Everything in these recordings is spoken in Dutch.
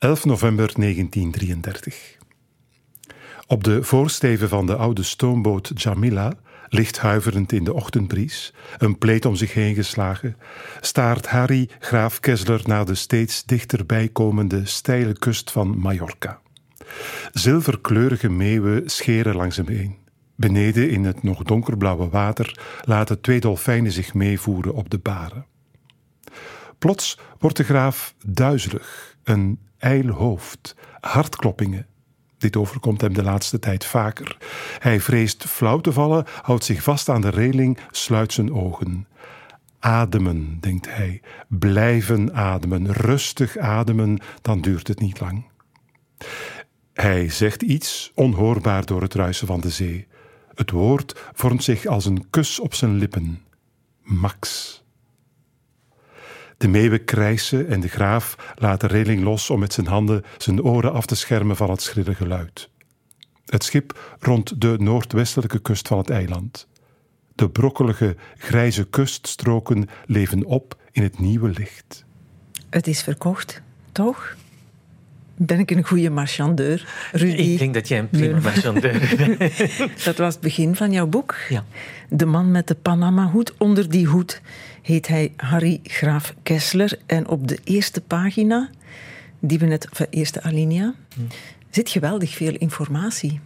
11 november 1933. Op de voorsteven van de oude stoomboot Jamila, licht huiverend in de ochtendbries, een pleet om zich heen geslagen, staart Harry Graaf Kessler naar de steeds dichterbij komende steile kust van Mallorca. Zilverkleurige meeuwen scheren langs hem heen. Beneden in het nog donkerblauwe water laten twee dolfijnen zich meevoeren op de baren. Plots wordt de graaf duizelig, een ijl hoofd, hartkloppingen. Dit overkomt hem de laatste tijd vaker. Hij vreest flauw te vallen, houdt zich vast aan de reling, sluit zijn ogen. Ademen, denkt hij. Blijven ademen, rustig ademen, dan duurt het niet lang. Hij zegt iets, onhoorbaar door het ruisen van de zee. Het woord vormt zich als een kus op zijn lippen. Max. De meeuwen krijsen en de graaf laat de reling los om met zijn handen zijn oren af te schermen van het schrille geluid. Het schip rond de noordwestelijke kust van het eiland. De brokkelige, grijze kuststroken leven op in het nieuwe licht. Het is verkocht, toch? Ben ik een goede marchandeur, Rudy? Ik denk dat jij een prima marchandeur bent. dat was het begin van jouw boek. Ja. De man met de Panama-hoed. Onder die hoed heet hij Harry Graaf Kessler. En op de eerste pagina, die we net, de eerste alinea, hm. zit geweldig veel informatie.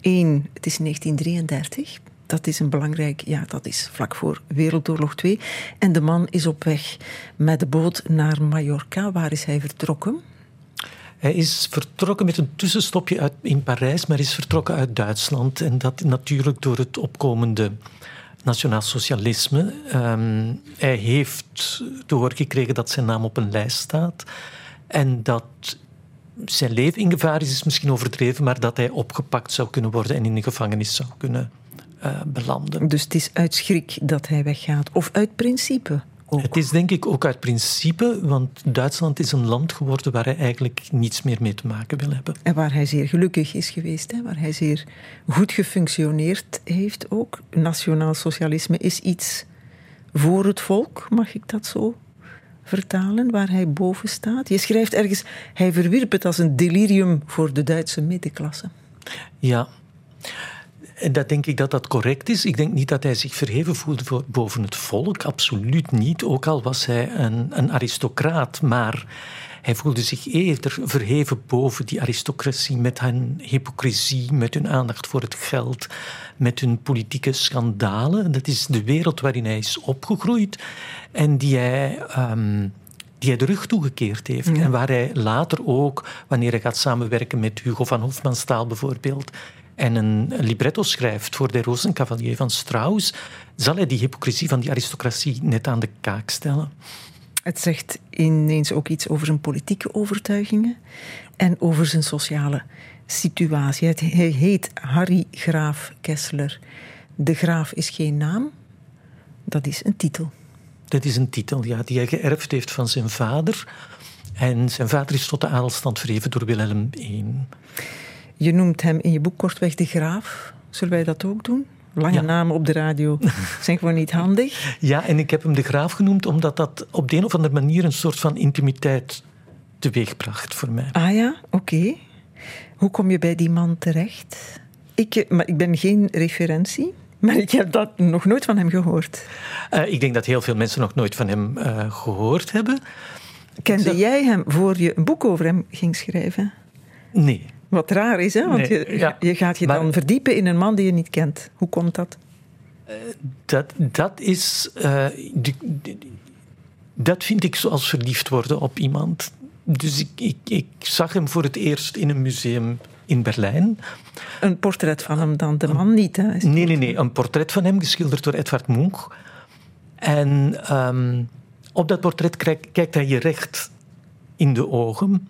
Eén, het is 1933. Dat is een belangrijk, ja, dat is vlak voor Wereldoorlog 2. En de man is op weg met de boot naar Mallorca. Waar is hij vertrokken? Hij is vertrokken met een tussenstopje uit, in Parijs, maar is vertrokken uit Duitsland. En dat natuurlijk door het opkomende nationaal socialisme. Um, hij heeft te horen gekregen dat zijn naam op een lijst staat. En dat zijn leven in gevaar is, is misschien overdreven, maar dat hij opgepakt zou kunnen worden en in de gevangenis zou kunnen uh, belanden. Dus het is uit schrik dat hij weggaat, of uit principe? Het is denk ik ook uit principe, want Duitsland is een land geworden waar hij eigenlijk niets meer mee te maken wil hebben. En waar hij zeer gelukkig is geweest, hè? waar hij zeer goed gefunctioneerd heeft ook. Nationaal socialisme is iets voor het volk, mag ik dat zo vertalen, waar hij boven staat. Je schrijft ergens, hij verwierp het als een delirium voor de Duitse middenklasse. Ja. En dat denk ik dat dat correct is. Ik denk niet dat hij zich verheven voelde boven het volk. Absoluut niet. Ook al was hij een, een aristocraat. Maar hij voelde zich eerder verheven boven die aristocratie met hun hypocrisie, met hun aandacht voor het geld, met hun politieke schandalen. Dat is de wereld waarin hij is opgegroeid en die hij. Um, die hij de rug toegekeerd heeft. En waar hij later ook, wanneer hij gaat samenwerken met Hugo van Hofmannsthal bijvoorbeeld, en een libretto schrijft voor de Rozenkavalier van Strauss, zal hij die hypocrisie van die aristocratie net aan de kaak stellen. Het zegt ineens ook iets over zijn politieke overtuigingen en over zijn sociale situatie. Hij heet Harry Graaf Kessler. De graaf is geen naam, dat is een titel. Dat is een titel, ja, die hij geërfd heeft van zijn vader. En zijn vader is tot de adelstand verheven door Wilhelm I. Je noemt hem in je boek kortweg de graaf. Zullen wij dat ook doen? Lange namen op de radio zijn gewoon niet handig. Ja, en ik heb hem de graaf genoemd omdat dat op de een of andere manier een soort van intimiteit teweegbracht voor mij. Ah ja, oké. Hoe kom je bij die man terecht? Ik, eh, maar ik ben geen referentie. Maar ik heb dat nog nooit van hem gehoord. Uh, ik denk dat heel veel mensen nog nooit van hem uh, gehoord hebben. Kende jij hem voor je een boek over hem ging schrijven? Nee. Wat raar is, hè? Want je, je, gaat je dan verdiepen in een man die je niet kent. Hoe komt dat? Uh, dat, dat is. Uh, dat vind ik zoals verliefd worden op iemand. Dus ik, ik, ik zag hem voor het eerst in een museum in Berlijn. Een portret van hem dan, de man niet? Hè? Nee, nee, nee. Een portret van hem geschilderd door Edvard Munch. En um, op dat portret kijkt hij je recht in de ogen.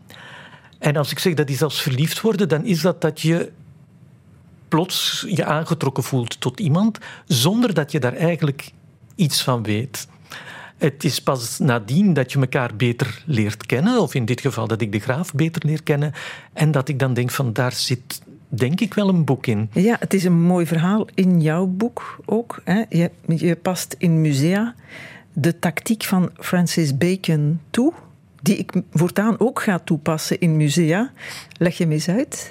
En als ik zeg dat is als verliefd worden, dan is dat dat je plots je aangetrokken voelt tot iemand, zonder dat je daar eigenlijk iets van weet. Het is pas nadien dat je elkaar beter leert kennen, of in dit geval dat ik de graaf beter leer kennen, en dat ik dan denk van daar zit denk ik wel een boek in. Ja, het is een mooi verhaal in jouw boek ook. Hè? Je, je past in musea de tactiek van Francis Bacon toe die ik voortaan ook ga toepassen in musea. Leg je me eens uit?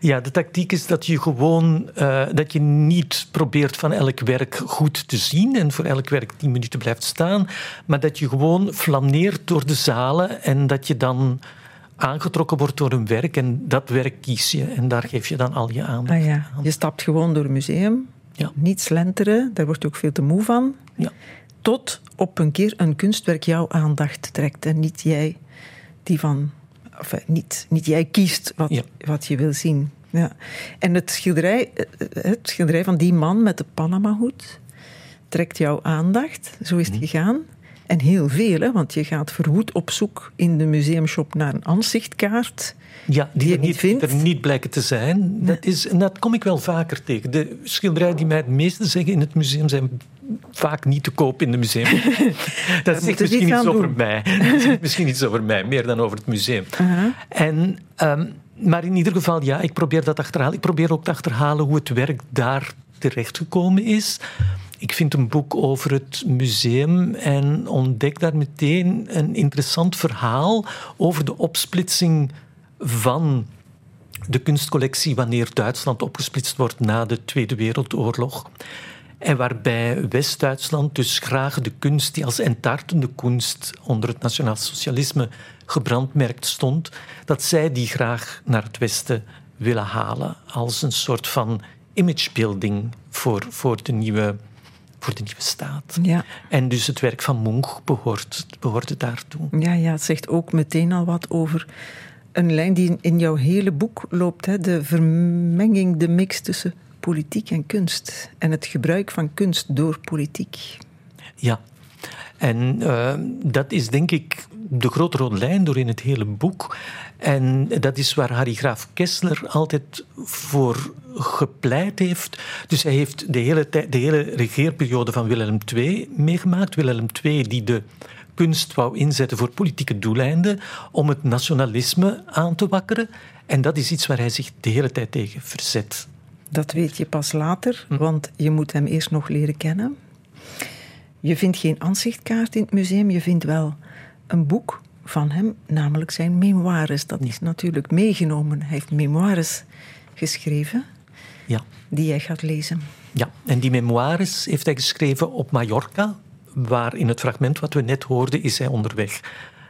Ja, de tactiek is dat je gewoon uh, dat je niet probeert van elk werk goed te zien en voor elk werk tien minuten blijft staan, maar dat je gewoon flaneert door de zalen en dat je dan aangetrokken wordt door een werk en dat werk kies je en daar geef je dan al je aandacht ah, ja. aan. Je stapt gewoon door een museum, ja. niet slenteren, daar word je ook veel te moe van. Ja. Tot op een keer een kunstwerk jouw aandacht trekt en niet jij die van enfin, niet, niet jij kiest wat, Ja. wat je wil zien. Ja. En het schilderij, eh, het schilderij van die man met de Panama-hoed trekt jouw aandacht. Zo is het gegaan. En heel veel, hè, want je gaat verwoed op zoek in de museumshop naar een aanzichtkaart. Ja, die, je er, niet vindt. er niet blijken te zijn. Dat is, en dat kom ik wel vaker tegen. De schilderijen die mij het meeste zeggen in het museum zijn vaak niet te koop in de museum. dat zegt misschien iets over doen. mij. Dat zegt misschien iets over mij, meer dan over het museum. Aha. En, ehm, maar in ieder geval, ja, ik probeer dat achterhalen. Ik probeer ook te achterhalen hoe het werk daar terechtgekomen is. Ik vind een boek over het museum en ontdek daar meteen een interessant verhaal over de opsplitsing van de kunstcollectie wanneer Duitsland opgesplitst wordt na de Tweede Wereldoorlog. En waarbij West-Duitsland dus graag de kunst die als entartende kunst onder het nationaal socialisme gebrandmerkt stond, dat zij die graag naar het Westen willen halen als een soort van imagebuilding voor, voor, de, nieuwe, voor de nieuwe staat. Ja. En dus het werk van Munch behoort, behoorde daartoe. Ja, ja, het zegt ook meteen al wat over een lijn die in jouw hele boek loopt. Hè? De vermenging, de mix tussen politiek en kunst. En het gebruik van kunst door politiek. Ja. En uh, dat is denk ik de grote rode lijn door in het hele boek. En dat is waar Harry Graaf Kessler altijd voor gepleit heeft. Dus hij heeft de hele, tijd, de hele regeerperiode van Willem II meegemaakt. Willem II die de kunst wou inzetten voor politieke doeleinden om het nationalisme aan te wakkeren. En dat is iets waar hij zich de hele tijd tegen verzet. Dat weet je pas later, want je moet hem eerst nog leren kennen. Je vindt geen aanzichtkaart in het museum, je vindt wel een boek van hem, namelijk zijn memoires. Dat is natuurlijk meegenomen. Hij heeft memoires geschreven ja. die jij gaat lezen. Ja, en die memoires heeft hij geschreven op Mallorca, waar in het fragment wat we net hoorden is hij onderweg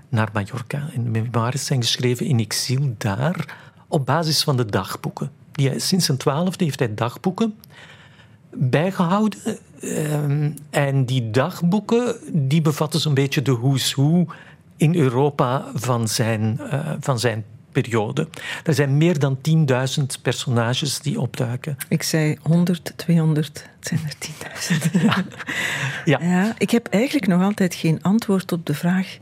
naar Mallorca. En de memoires zijn geschreven in exil daar op basis van de dagboeken. Die hij, sinds zijn twaalfde heeft hij dagboeken bijgehouden. Um, en die dagboeken die bevatten zo'n beetje de who's who in Europa van zijn, uh, van zijn periode. Er zijn meer dan 10.000 personages die opduiken. Ik zei 100, 200, het zijn er 10.000. Ja. Ja. ja. Ik heb eigenlijk nog altijd geen antwoord op de vraag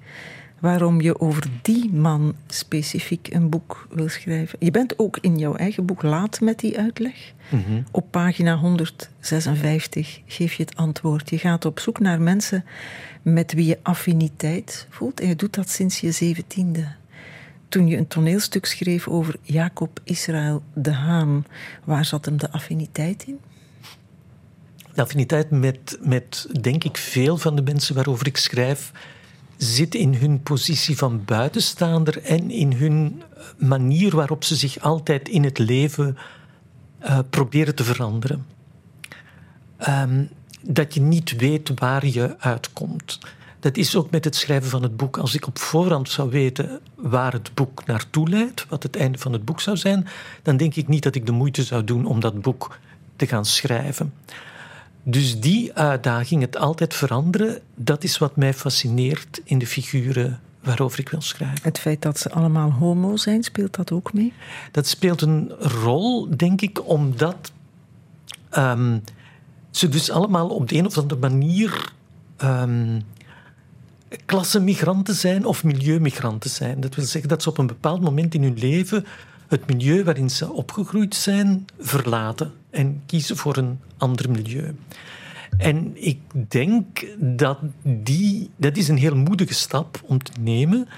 waarom je over die man specifiek een boek wil schrijven. Je bent ook in jouw eigen boek laat met die uitleg. Mm -hmm. Op pagina 156 geef je het antwoord. Je gaat op zoek naar mensen met wie je affiniteit voelt. En je doet dat sinds je zeventiende. Toen je een toneelstuk schreef over Jacob Israël de Haan, waar zat hem de affiniteit in? De affiniteit met, met, denk ik, veel van de mensen waarover ik schrijf, zit in hun positie van buitenstaander en in hun manier waarop ze zich altijd in het leven uh, proberen te veranderen. Um, dat je niet weet waar je uitkomt. Dat is ook met het schrijven van het boek. Als ik op voorhand zou weten waar het boek naartoe leidt, wat het einde van het boek zou zijn, dan denk ik niet dat ik de moeite zou doen om dat boek te gaan schrijven. Dus die uitdaging, het altijd veranderen, dat is wat mij fascineert in de figuren waarover ik wil schrijven. Het feit dat ze allemaal homo zijn, speelt dat ook mee? Dat speelt een rol, denk ik, omdat um, ze dus allemaal op de een of andere manier um, klassemigranten zijn of milieumigranten zijn. Dat wil zeggen dat ze op een bepaald moment in hun leven het milieu waarin ze opgegroeid zijn verlaten en kiezen voor een ander milieu. En ik denk dat die, dat is een heel moedige stap om te nemen.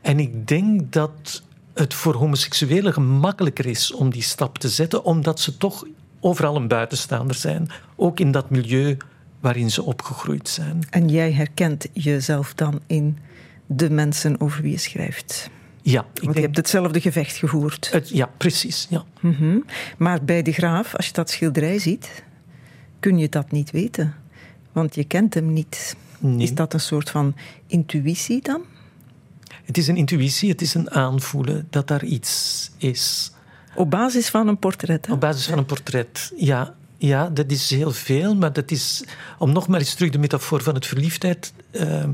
En ik denk dat het voor homoseksuelen gemakkelijker is om die stap te zetten, omdat ze toch overal een buitenstaander zijn, ook in dat milieu waarin ze opgegroeid zijn. En jij herkent jezelf dan in de mensen over wie je schrijft. Ja, ik Want je hebt hetzelfde gevecht gevoerd. het, ja, precies. Ja. Mhm. Maar bij de graaf, als je dat schilderij ziet, kun je dat niet weten. Want je kent hem niet. Nee. Is dat een soort van intuïtie dan? Het is een intuïtie, het is een aanvoelen dat daar iets is. Op basis van een portret. Hè? Op basis van een portret, ja. Ja, dat is heel veel, maar dat is, om nog maar eens terug de metafoor van het verliefdheid eh,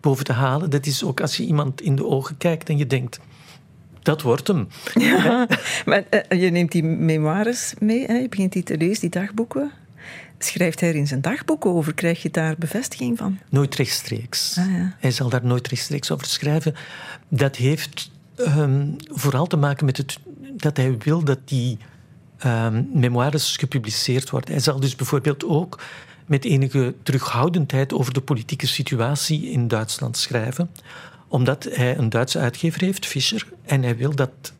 boven te halen, dat is ook als je iemand in de ogen kijkt en je denkt, dat wordt hem. Ja, maar eh, je neemt die memoires mee, hè? je begint die te lezen, die dagboeken. Schrijft hij er in zijn dagboeken over? Krijg je daar bevestiging van? Nooit rechtstreeks. Ah, ja. Hij zal daar nooit rechtstreeks over schrijven. Dat heeft ehm, vooral te maken met het, dat hij wil dat die ehm, memoires gepubliceerd worden. Hij zal dus bijvoorbeeld ook met enige terughoudendheid over de politieke situatie in Duitsland schrijven, omdat hij een Duitse uitgever heeft, Fischer, en hij wil dat,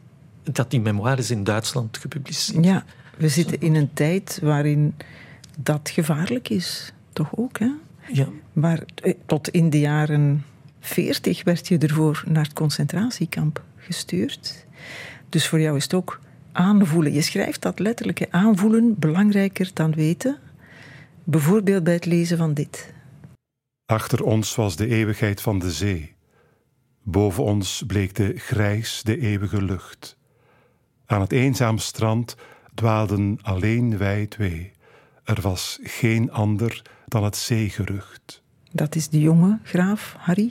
dat die memoires in Duitsland gepubliceerd Ja, we zitten in een tijd waarin dat gevaarlijk is. Toch ook, hè? Ja. Maar eh, tot in de jaren 40 werd je ervoor naar het concentratiekamp gestuurd. Dus voor jou is het ook aanvoelen. Je schrijft dat letterlijk. hè. Aanvoelen belangrijker dan weten. Bijvoorbeeld bij het lezen van dit. Achter ons was de eeuwigheid van de zee. Boven ons bleekte grijs de eeuwige lucht. Aan het eenzaam strand dwaalden alleen wij twee. Er was geen ander dan het zeegerucht. Dat is de jonge graaf Harry.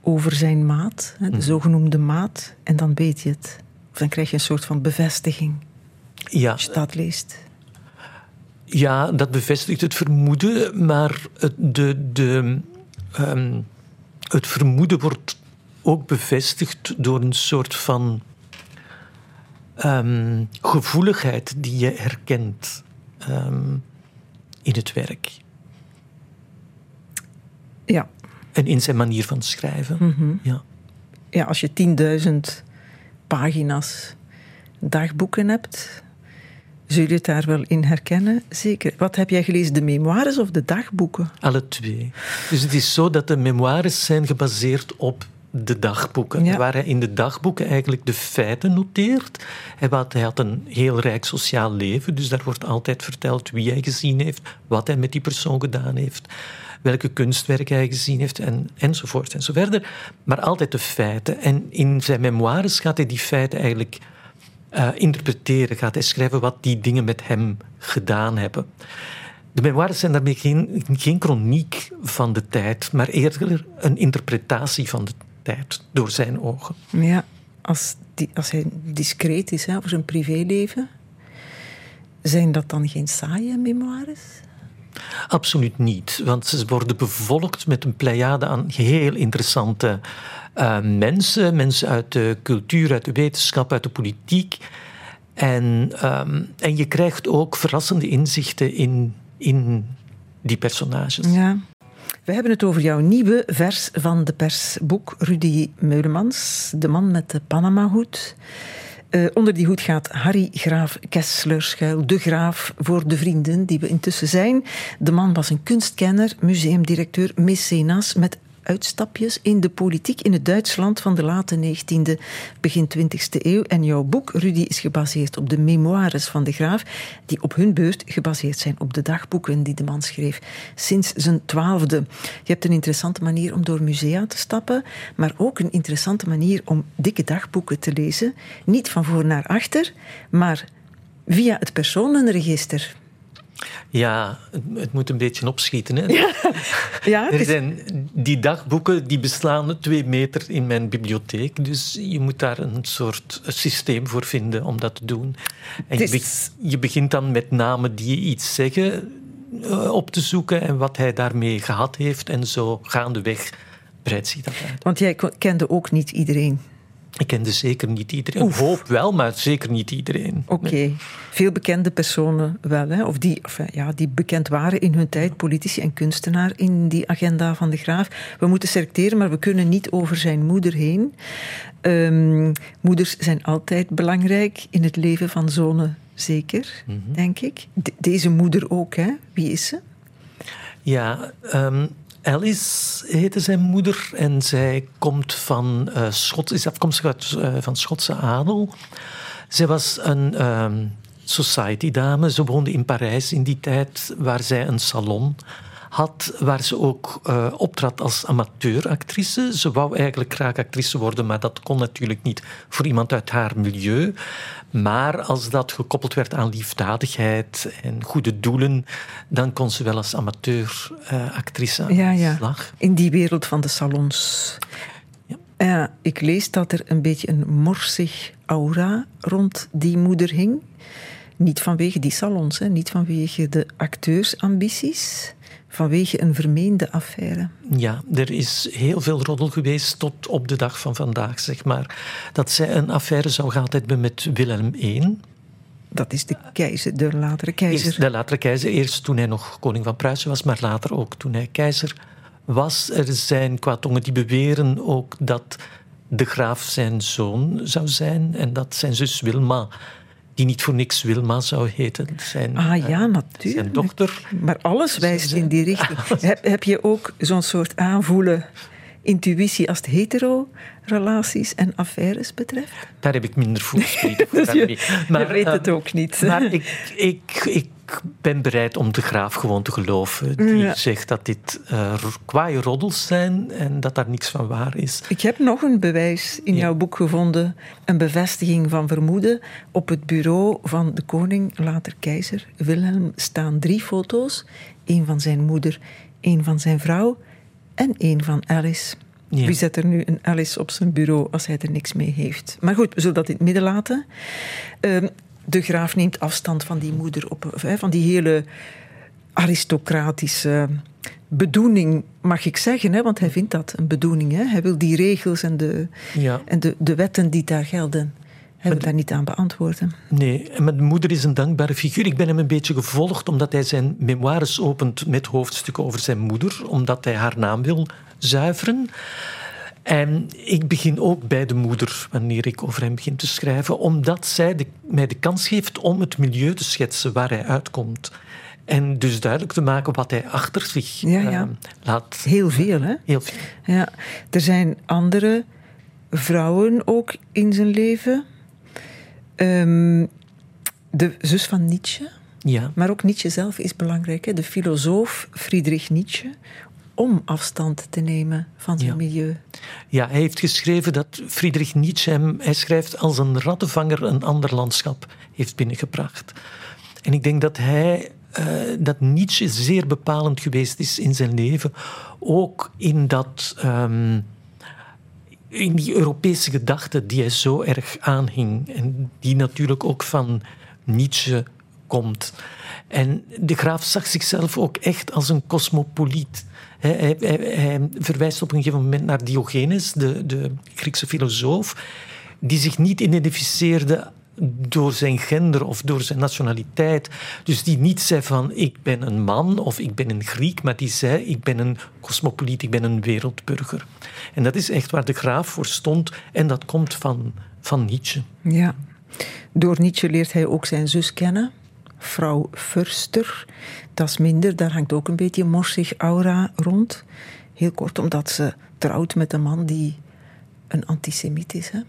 Over zijn maat, hè, de zogenoemde maat. En dan weet je het. Of dan krijg je een soort van bevestiging Ja, als je dat leest. Ja, dat bevestigt het vermoeden, maar het, de, de, ehm, het vermoeden wordt ook bevestigd door een soort van ehm, gevoeligheid die je herkent ehm, in het werk Ja, en in zijn manier van schrijven. Ja. ja, als je 10.000 pagina's dagboeken hebt, zul je het daar wel in herkennen. Zeker. Wat heb jij gelezen, de memoires of de dagboeken? Alle twee. Dus het is zo dat de memoires zijn gebaseerd op de dagboeken. Ja. Waar hij in de dagboeken eigenlijk de feiten noteert. Hij had, een heel rijk sociaal leven, dus daar wordt altijd verteld wie hij gezien heeft, wat hij met die persoon gedaan heeft, welke kunstwerken hij gezien heeft, en, enzovoort en zo verder. Maar altijd de feiten. En in zijn memoires gaat hij die feiten eigenlijk eh, interpreteren, gaat hij schrijven wat die dingen met hem gedaan hebben. De memoires zijn daarmee geen, geen chroniek van de tijd, maar eerder een interpretatie van de tijd door zijn ogen. Ja, als, die, als hij discreet is hè, over zijn privéleven, zijn dat dan geen saaie memoires? Absoluut niet, want ze worden bevolkt met een pleiade aan heel interessante eh, mensen. Mensen uit de cultuur, uit de wetenschap, uit de politiek. En, ehm, en je krijgt ook verrassende inzichten in, in die personages. Ja. We hebben het over jouw nieuwe vers van de persboek Rudy Meulemans, de man met de Panama-hoed. Eh, onder die hoed gaat Harry Graaf Kessler schuil, de graaf voor de vrienden die we intussen zijn. De man was een kunstkenner, museumdirecteur, mecenas met uitstapjes in de politiek in het Duitsland van de late 19e, begin 20e eeuw. En jouw boek, Rudy, is gebaseerd op de memoires van de graaf, die op hun beurt gebaseerd zijn op de dagboeken die de man schreef sinds zijn twaalfde. Je hebt een interessante manier om door musea te stappen, maar ook een interessante manier om dikke dagboeken te lezen. Niet van voor naar achter, maar via het personenregister. Ja, het, moet een beetje opschieten. Hè? Ja, Er zijn die dagboeken die beslaan twee meter in mijn bibliotheek. Dus je moet daar een soort systeem voor vinden om dat te doen. En je, be- je begint dan met namen die iets zeggen eh, op te zoeken en wat hij daarmee gehad heeft. En zo gaandeweg breidt zich dat uit. Want jij kende ook niet iedereen. Ik kende zeker niet iedereen. Ik hoop wel, maar zeker niet iedereen. Oké, veel bekende personen wel, hè? of die, of, ja, die bekend waren in hun tijd, politici en kunstenaar in die agenda van de graaf. We moeten selecteren, maar we kunnen niet over zijn moeder heen. Ehm, moeders zijn altijd belangrijk in het leven van zonen, zeker, denk ik. De- deze moeder ook, hè? Wie is ze? Ja, ehm, Alice heette zijn moeder en zij komt van uh, Schot, is afkomstig uit, uh, van Schotse adel. Zij was een uh, society dame. Ze woonde in Parijs in die tijd, waar zij een salon had, waar ze ook uh, optrad als amateuractrice. Ze wou eigenlijk graag actrice worden, maar dat kon natuurlijk niet voor iemand uit haar milieu. Maar als dat gekoppeld werd aan liefdadigheid en goede doelen, dan kon ze wel als amateuractrice uh, aan ja. slag. In die wereld van de salons. Ja. Uh, ik lees dat er een beetje een morsig aura rond die moeder hing. Niet vanwege die salons, hè, niet vanwege de acteursambities, vanwege een vermeende affaire. Ja, er is heel veel roddel geweest tot op de dag van vandaag, zeg maar. Dat zij een affaire zou gehad hebben met Willem I. Dat is de keizer, de latere keizer. Eerst de latere keizer, eerst toen hij nog koning van Pruisen was, maar later ook toen hij keizer was. Er zijn kwaadongen die beweren ook dat de graaf zijn zoon zou zijn en dat zijn zus Wilma die niet voor niks Wilma zou heten. Zijn, ah ja, natuurlijk. Zijn dochter. Maar alles wijst in die richting. heb, heb je ook zo'n soort aanvoelen, intuïtie als het hetero-relaties en affaires betreft? Daar heb ik minder voelsprieten voor. dus je, maar, weet het uh, ook niet. Maar ik, ik, ik ben bereid om de graaf gewoon te geloven. Die ja. zegt dat dit uh, kwaaie roddels zijn en dat daar niks van waar is. Ik heb nog een bewijs in ja. jouw boek gevonden. Een bevestiging van vermoeden. Op het bureau van de koning, later keizer Wilhelm, staan drie foto's. Eén van zijn moeder, één van zijn vrouw en één van Alice. Ja. Wie zet er nu een Alice op zijn bureau als hij er niks mee heeft? Maar goed, we zullen dat in het midden laten. Uh, de graaf neemt afstand van die moeder, op, van die hele aristocratische bedoeling, mag ik zeggen, hè, want hij vindt dat een bedoeling. Hè. Hij wil die regels en de, ja. en de, de wetten die daar gelden. Hij wil daar niet aan beantwoorden. Nee, en mijn moeder is een dankbare figuur. Ik ben hem een beetje gevolgd omdat hij zijn memoires opent met hoofdstukken over zijn moeder, omdat hij haar naam wil zuiveren. En ik begin ook bij de moeder wanneer ik over hem begin te schrijven, omdat zij de, mij de kans geeft om het milieu te schetsen waar hij uitkomt. En dus duidelijk te maken wat hij achter zich ja, ja. Uh, laat. Heel veel, hè? Heel veel. Ja. Er zijn andere vrouwen ook in zijn leven. Um, de zus van Nietzsche. Ja. Maar ook Nietzsche zelf is belangrijk. Hè? De filosoof Friedrich Nietzsche om afstand te nemen van zijn ja. milieu. Ja, hij heeft geschreven dat Friedrich Nietzsche hem, hij schrijft als een rattenvanger een ander landschap heeft binnengebracht. En ik denk dat hij, uh, dat Nietzsche zeer bepalend geweest is in zijn leven, ook in dat. Um, in die Europese gedachte die hij zo erg aanhing. En die natuurlijk ook van Nietzsche komt. En de graaf zag zichzelf ook echt als een cosmopoliet. Hij, verwijst op een gegeven moment naar Diogenes, de, de Griekse filosoof, die zich niet identificeerde door zijn gender of door zijn nationaliteit. Dus die niet zei van ik ben een man of ik ben een Griek, maar die zei ik ben een cosmopoliet, ik ben een wereldburger. En dat is echt waar de graaf voor stond en dat komt van, van Nietzsche. Ja. Door Nietzsche leert hij ook zijn zus kennen, vrouw Förster. Dat is minder, daar hangt ook een beetje morsig aura rond. Heel kort, omdat ze trouwt met een man die een antisemiet is. Hè?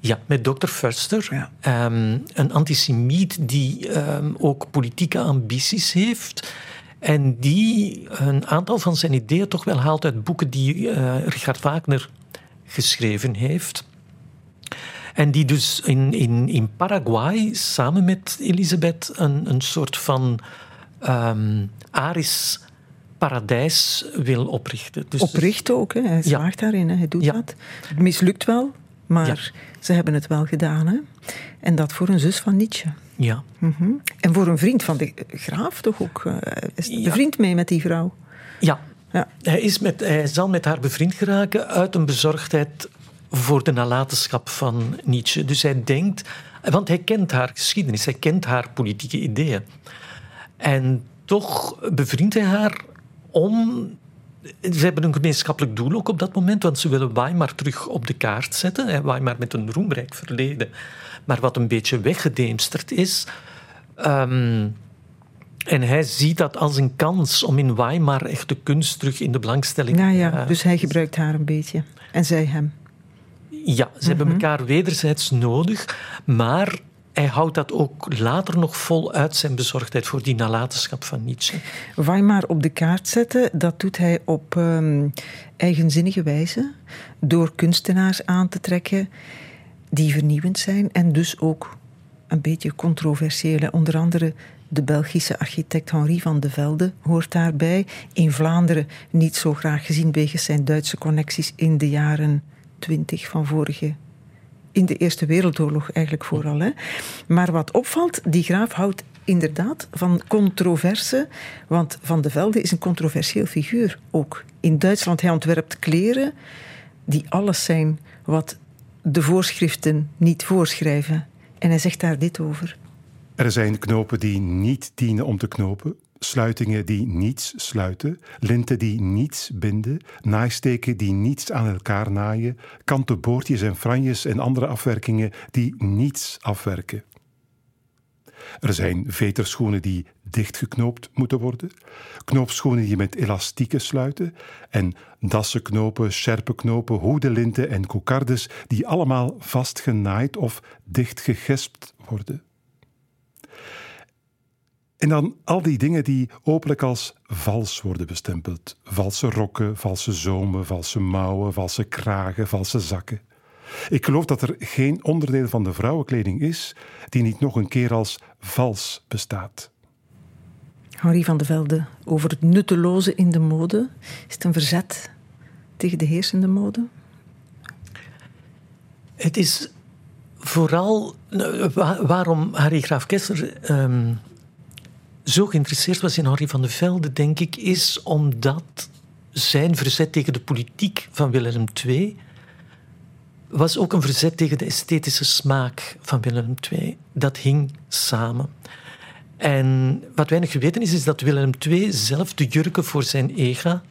Ja, met dokter Förster. Ja. Um, een antisemiet die um, ook politieke ambities heeft. En die een aantal van zijn ideeën toch wel haalt uit boeken die uh, Richard Wagner geschreven heeft. En die dus in, in, in Paraguay samen met Elisabeth een, een soort van um, Aris paradijs wil oprichten. Dus Oprichten ook, hè? hij slaagt ja. daarin, hè? hij doet ja. dat. Het mislukt wel, maar ja. ze hebben het wel gedaan. Hè? En dat voor een zus van Nietzsche. Ja. Mm -hmm. En voor een vriend van de graaf toch ook? Uh, is ja. bevriend mee met die vrouw? Ja. ja. Hij, is met, hij zal met haar bevriend geraken uit een bezorgdheid voor de nalatenschap van Nietzsche. Dus hij denkt, want hij kent haar geschiedenis, hij kent haar politieke ideeën. En toch bevriendt hij haar om. Ze hebben een gemeenschappelijk doel ook op dat moment, want ze willen Weimar terug op de kaart zetten. Weimar met een roemrijk verleden, maar wat een beetje weggedemsterd is. Um, En hij ziet dat als een kans om in Weimar echt de kunst terug in de belangstelling te Nou ja, dus hij gebruikt haar een beetje. En zij hem. Ja, ze hebben mhm. elkaar wederzijds nodig. Maar hij houdt dat ook later nog vol uit, zijn bezorgdheid voor die nalatenschap van Nietzsche. Weimar op de kaart zetten, dat doet hij op um, eigenzinnige wijze. Door kunstenaars aan te trekken die vernieuwend zijn en dus ook een beetje controversiële. Onder andere de Belgische architect Henri van de Velde hoort daarbij. In Vlaanderen niet zo graag gezien wegens zijn Duitse connecties in de jaren twintig van vorige in de Eerste Wereldoorlog eigenlijk vooral. Hè. Maar wat opvalt, die graaf houdt inderdaad van controverse, want Van de Velde is een controversieel figuur ook. In Duitsland, hij ontwerpt kleren die alles zijn wat de voorschriften niet voorschrijven. En hij zegt daar dit over. Er zijn knopen die niet dienen om te knopen, sluitingen die niets sluiten, linten die niets binden, naaisteken die niets aan elkaar naaien, kanten boordjes en franjes en andere afwerkingen die niets afwerken. Er zijn veterschoenen die dichtgeknoopt moeten worden, knoopschoenen die met elastieken sluiten en dassenknopen, sjerpenknopen, hoedenlinten en kokardes die allemaal vastgenaaid of dichtgegespt worden. En dan al die dingen die openlijk als vals worden bestempeld. Valse rokken, valse zomen, valse mouwen, valse kragen, valse zakken. Ik geloof dat er geen onderdeel van de vrouwenkleding is die niet nog een keer als vals bestaat. Henri van de Velde, over het nutteloze in de mode. Is het een verzet tegen de heersende mode? Het is vooral nou, waarom Harry Graaf Kessler ehm, zo geïnteresseerd was in Henri van de Velde, denk ik, is omdat zijn verzet tegen de politiek van Willem II was ook een verzet tegen de esthetische smaak van Willem II. Dat hing samen. En wat weinig geweten is, is dat Willem II zelf de jurken voor zijn ega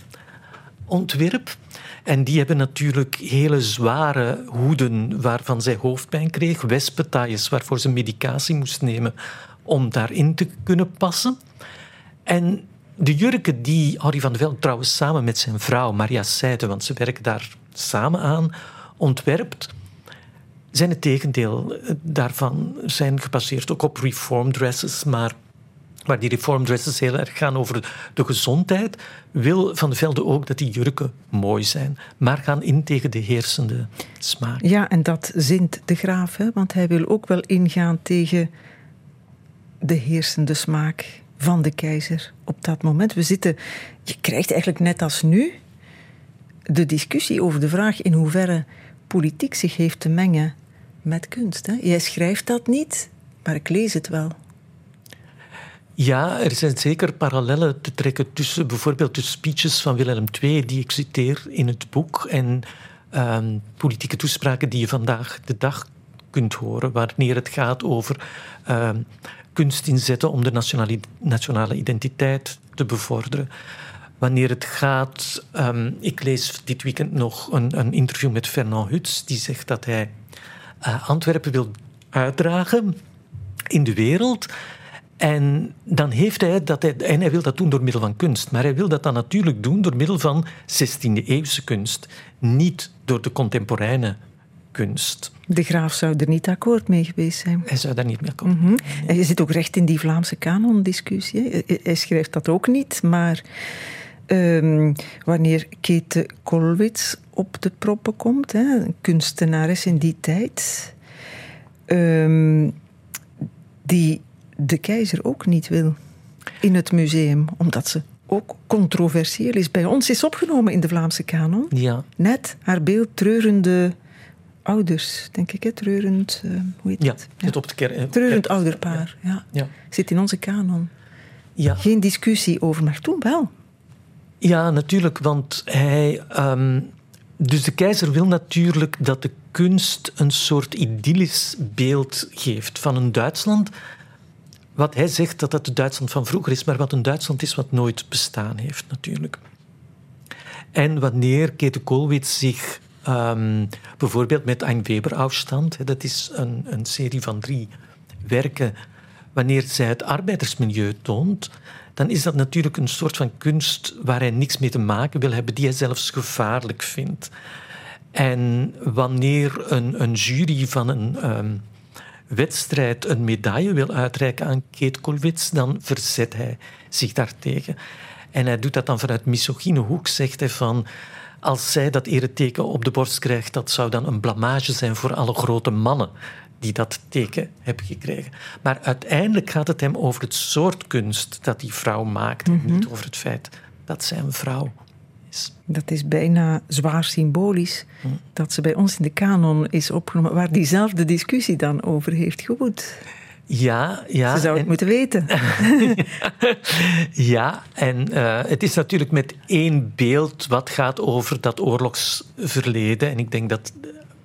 ontwierp. En die hebben natuurlijk hele zware hoeden waarvan zij hoofdpijn kreeg, wespentailles waarvoor ze medicatie moest nemen om daarin te kunnen passen. En de jurken die Harry van de Velde trouwens samen met zijn vrouw Maria Seide, want ze werken daar samen aan, ontwerpt, zijn het tegendeel daarvan. Zijn gebaseerd ook op reform dresses, maar waar die reform dresses heel erg gaan over de gezondheid, wil Van de Velde ook dat die jurken mooi zijn, maar gaan in tegen de heersende smaak. Ja, en dat zint de graaf, hè? want hij wil ook wel ingaan tegen de heersende smaak van de keizer op dat moment. We zitten, je krijgt eigenlijk net als nu de discussie over de vraag in hoeverre politiek zich heeft te mengen met kunst. Hè? Jij schrijft dat niet, maar ik lees het wel. Ja, er zijn zeker parallellen te trekken tussen bijvoorbeeld de speeches van Willem II, die ik citeer in het boek, en ehm, politieke toespraken die je vandaag de dag kunt horen, wanneer het gaat over ehm, kunst inzetten om de nationale, nationale identiteit te bevorderen. Wanneer het gaat, um, ik lees dit weekend nog een, een, interview met Fernand Huts, die zegt dat hij uh, Antwerpen wil uitdragen in de wereld. En dan heeft hij dat hij, en hij wil dat doen door middel van kunst, maar hij wil dat dan natuurlijk doen door middel van 16e-eeuwse kunst, niet door de contemporaine kunst. De graaf zou er niet akkoord mee geweest zijn. Hij zou daar niet mee akkoord mm En je zit ook recht in die Vlaamse kanondiscussie. Hij schrijft dat ook niet, maar um, wanneer Kete Kolwitz op de proppen komt, hè, een kunstenares in die tijd, um, die de keizer ook niet wil in het museum, omdat ze ook controversieel is. Bij ons is opgenomen in de Vlaamse kanon. Ja. Net haar beeld treurende ouders, denk ik, hè? treurend, uh, hoe heet ja, het? Ja, op de ker- treurend ouderpaar, ja. ja. Zit in onze kanon. Ja. Geen discussie over, maar toen wel. Ja, natuurlijk, want hij... Um, dus de keizer wil natuurlijk dat de kunst een soort idyllisch beeld geeft van een Duitsland. Wat hij zegt dat dat het Duitsland van vroeger is, maar wat een Duitsland is wat nooit bestaan heeft, natuurlijk. En wanneer Kete Koolwitz zich Um, bijvoorbeeld met Ein Weber-afstand. Dat is een, een, serie van drie werken wanneer zij het arbeidersmilieu toont, dan is dat natuurlijk een soort van kunst waar hij niks mee te maken wil hebben, die hij zelfs gevaarlijk vindt. En wanneer een, een jury van een ehm, wedstrijd een medaille wil uitreiken aan Kate Koolwitz, dan verzet hij zich daartegen. En hij doet dat dan vanuit misogyne hoek, zegt hij van als zij dat ereteken op de borst krijgt, dat zou dan een blamage zijn voor alle grote mannen die dat teken hebben gekregen. Maar uiteindelijk gaat het hem over het soort kunst dat die vrouw maakt, mm niet over het feit dat zij een vrouw is. Dat is bijna zwaar symbolisch hm. dat ze bij ons in de kanon is opgenomen, waar diezelfde discussie dan over heeft gewoed. Ja, ja. Ze zou het moeten weten. ja, en uh, het is natuurlijk met één beeld wat gaat over dat oorlogsverleden. En ik denk dat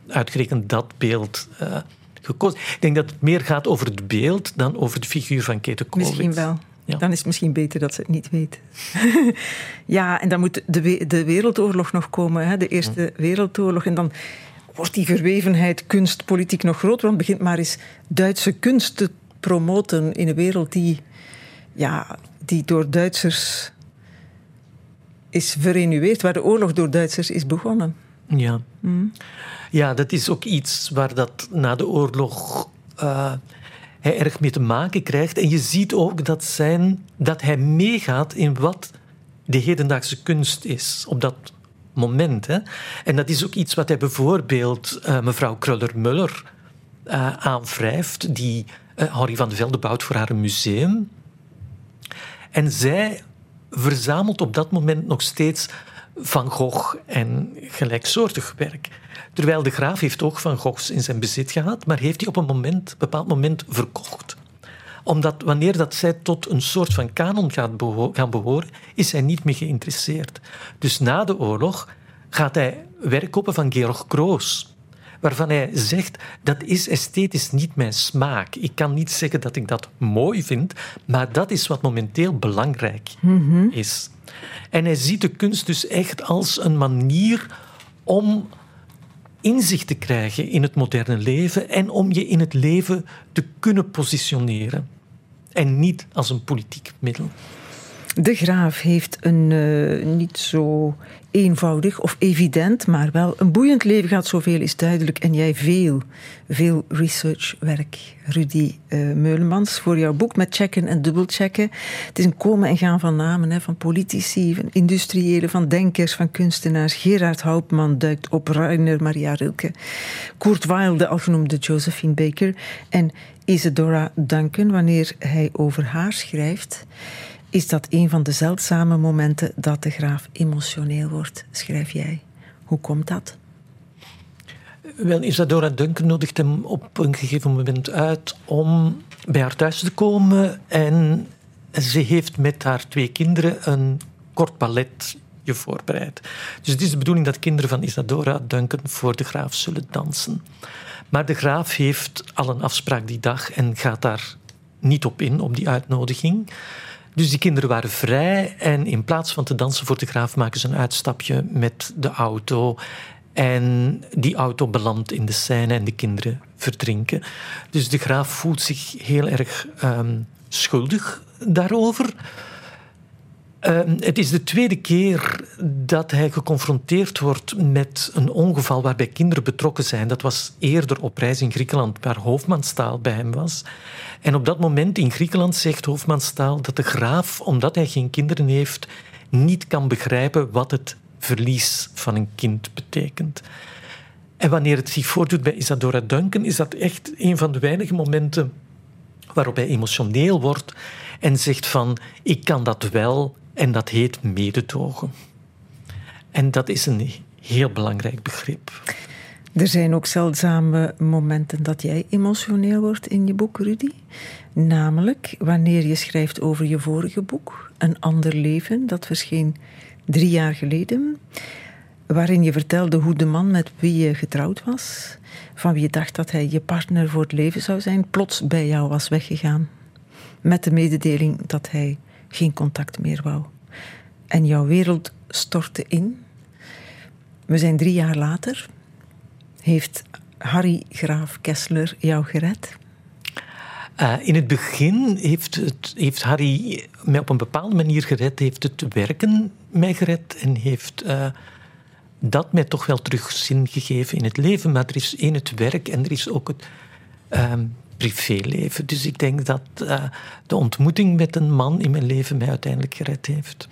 uitgerekend dat beeld uh, gekozen Ik denk dat het meer gaat over het beeld dan over de figuur van Kate Koolwitz. Misschien wel. Ja. Dan is het misschien beter dat ze het niet weet. ja, en dan moet de, de Wereldoorlog nog komen, hè? de Eerste Wereldoorlog. En dan wordt die verwevenheid kunstpolitiek nog groter. Want begint maar eens Duitse kunst te promoten in een wereld die, ja, die door Duitsers is verenueerd, waar de oorlog door Duitsers is begonnen. Ja. Mm. Ja, dat is ook iets waar dat na de oorlog uh, hij erg mee te maken krijgt. En je ziet ook dat, zijn, dat hij meegaat in wat de hedendaagse kunst is op dat moment. Hè. En dat is ook iets wat hij bijvoorbeeld uh, mevrouw Kruller-Muller uh, aanwrijft, die uh, van de Velde bouwt voor haar museum. En zij verzamelt op dat moment nog steeds Van Gogh en gelijksoortig werk. Terwijl de graaf heeft ook Van Goghs in zijn bezit gehad, maar heeft die op een moment, bepaald moment verkocht omdat wanneer dat zij tot een soort van kanon gaat gaan behoren, is hij niet meer geïnteresseerd. Dus na de oorlog gaat hij werk kopen van Georg Kroos. Waarvan hij zegt, dat is esthetisch niet mijn smaak. Ik kan niet zeggen dat ik dat mooi vind, maar dat is wat momenteel belangrijk mhm. is. En hij ziet de kunst dus echt als een manier om inzicht te krijgen in het moderne leven en om je in het leven te kunnen positioneren. En niet als een politiek middel. De Graaf heeft een uh, niet zo eenvoudig of evident, maar wel een boeiend leven gaat zoveel is duidelijk. En jij veel, veel researchwerk, Rudy uh, Meulemans, voor jouw boek met checken en dubbelchecken. Het is een komen en gaan van namen, hè, van politici, van industriëlen, van denkers, van kunstenaars. Gerard Houtman duikt op, Rainer Maria Rilke, Kurt Weill, de algenoemde Josephine Baker en Isadora Duncan, wanneer hij over haar schrijft is dat een van de zeldzame momenten dat de graaf emotioneel wordt, schrijf jij. Hoe komt dat? Wel, Isadora Duncan nodigt hem op een gegeven moment uit om bij haar thuis te komen. En ze heeft met haar twee kinderen een kort balletje voorbereid. Dus het is de bedoeling dat kinderen van Isadora Duncan voor de graaf zullen dansen. Maar de graaf heeft al een afspraak die dag en gaat daar niet op in, op die uitnodiging. Dus die kinderen waren vrij en in plaats van te dansen voor de graaf maken ze een uitstapje met de auto. En die auto belandt in de scène en de kinderen verdrinken. Dus de graaf voelt zich heel erg um, schuldig daarover. Ehm, het is de tweede keer dat hij geconfronteerd wordt met een ongeval waarbij kinderen betrokken zijn. Dat was eerder op reis in Griekenland, waar Hoofdmanstaal bij hem was. En op dat moment in Griekenland zegt Hoofdmanstaal dat de graaf, omdat hij geen kinderen heeft, niet kan begrijpen wat het verlies van een kind betekent. En wanneer het zich voordoet bij Isadora Duncan, is dat echt een van de weinige momenten waarop hij emotioneel wordt en zegt van ik kan dat wel en dat heet mededogen. En dat is een heel belangrijk begrip. Er zijn ook zeldzame momenten dat jij emotioneel wordt in je boek, Rudy. Namelijk wanneer je schrijft over je vorige boek, Een ander leven, dat verscheen drie jaar geleden. Waarin je vertelde hoe de man met wie je getrouwd was, van wie je dacht dat hij je partner voor het leven zou zijn, plots bij jou was weggegaan. Met de mededeling dat hij geen contact meer wou. En jouw wereld stortte in. We zijn drie jaar later. Heeft Harry Graaf Kessler jou gered? Uh, in het begin heeft, het, heeft Harry mij op een bepaalde manier gered, heeft het werken mij gered en heeft uh, dat mij toch wel terug zin gegeven in het leven. Maar er is één het werk en er is ook het uh, privéleven. Dus ik denk dat uh, de ontmoeting met een man in mijn leven mij uiteindelijk gered heeft.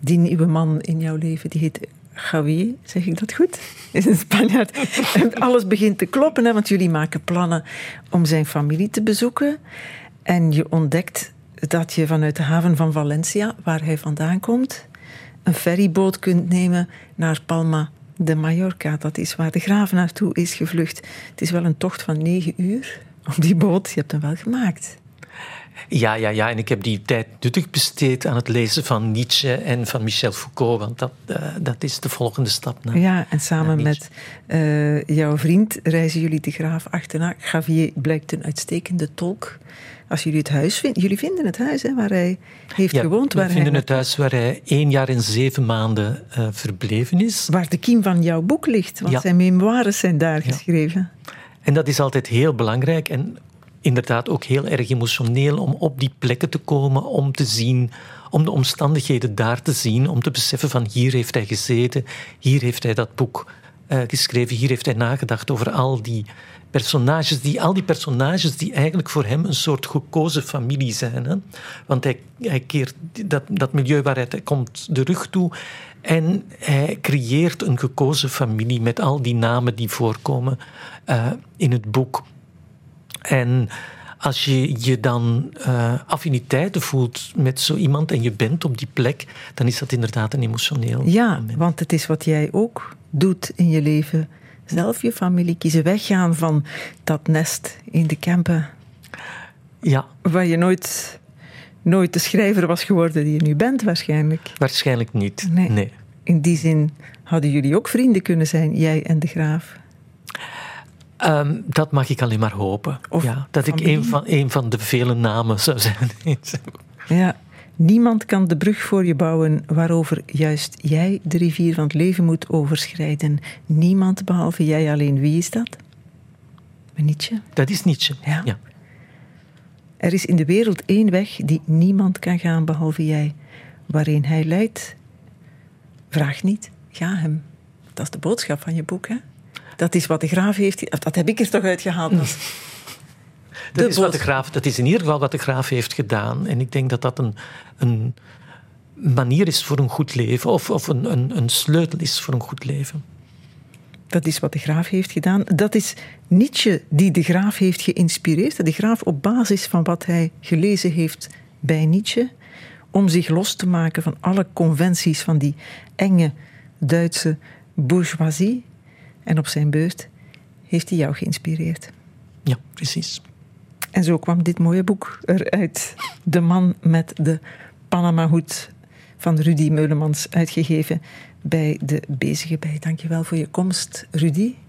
Die nieuwe man in jouw leven, die heet Javier, zeg ik dat goed? Is een Spanjaard. Alles begint te kloppen, hè, want jullie maken plannen om zijn familie te bezoeken. En je ontdekt dat je vanuit de haven van Valencia, waar hij vandaan komt, een ferryboot kunt nemen naar Palma de Mallorca. Dat is waar de graaf naartoe is gevlucht. Het is wel een tocht van negen uur op die boot. Je hebt hem wel gemaakt. Ja, ja, ja. En ik heb die tijd nuttig besteed aan het lezen van Nietzsche en van Michel Foucault. Want dat, uh, dat is de volgende stap. Naar, ja, en samen met uh, jouw vriend reizen jullie de graaf achterna. Xavier blijkt een uitstekende tolk. Als jullie het huis vinden, jullie vinden het huis hè, waar hij heeft ja, gewoond. Waar we vinden hij... het huis waar hij één jaar en zeven maanden uh, verbleven is. Waar de kiem van jouw boek ligt, want ja. zijn memoires zijn daar geschreven. En dat is altijd heel belangrijk. En inderdaad ook heel erg emotioneel om op die plekken te komen, om te zien, om de omstandigheden daar te zien, om te beseffen van hier heeft hij gezeten, hier heeft hij dat boek uh, geschreven, hier heeft hij nagedacht over al die personages, die, al die personages die eigenlijk voor hem een soort gekozen familie zijn. Hè? Want hij, hij keert dat, dat milieu waaruit hij komt de rug toe en hij creëert een gekozen familie met al die namen die voorkomen uh, in het boek. En als je je dan uh, affiniteiten voelt met zo iemand en je bent op die plek, dan is dat inderdaad een emotioneel ja, moment. want het is wat jij ook doet in je leven. Zelf je familie kiezen, weggaan van dat nest in de Kempen. Ja. Waar je nooit, nooit de schrijver was geworden die je nu bent, waarschijnlijk. Waarschijnlijk niet. Nee. nee. In die zin hadden jullie ook vrienden kunnen zijn, jij en de graaf. Um, dat mag ik alleen maar hopen. Of ja, dat ik een van, een van de vele namen zou zijn. ja, niemand kan de brug voor je bouwen waarover juist jij de rivier van het leven moet overschrijden. Niemand behalve jij alleen. Wie is dat? Nietzsche. Dat is Nietzsche. Ja. ja. Er is in de wereld één weg die niemand kan gaan behalve jij. Waarin hij leidt, vraag niet, ga hem. Dat is de boodschap van je boek, hè? Dat is wat de graaf heeft. Dat heb ik er toch uitgehaald. Dat is, wat de graaf, dat is in ieder geval wat de graaf heeft gedaan. En ik denk dat dat een, een manier is voor een goed leven, of, of een, een, een sleutel is voor een goed leven. Dat is wat de graaf heeft gedaan. Dat is Nietzsche die de graaf heeft geïnspireerd. De graaf op basis van wat hij gelezen heeft bij Nietzsche. Om zich los te maken van alle conventies van die enge Duitse bourgeoisie. En op zijn beurt heeft hij jou geïnspireerd. Ja, precies. En zo kwam dit mooie boek eruit. De man met de Panama-hoed van Rudy Meulemans, uitgegeven bij de Bezige Bij. Dankjewel voor je komst, Rudy.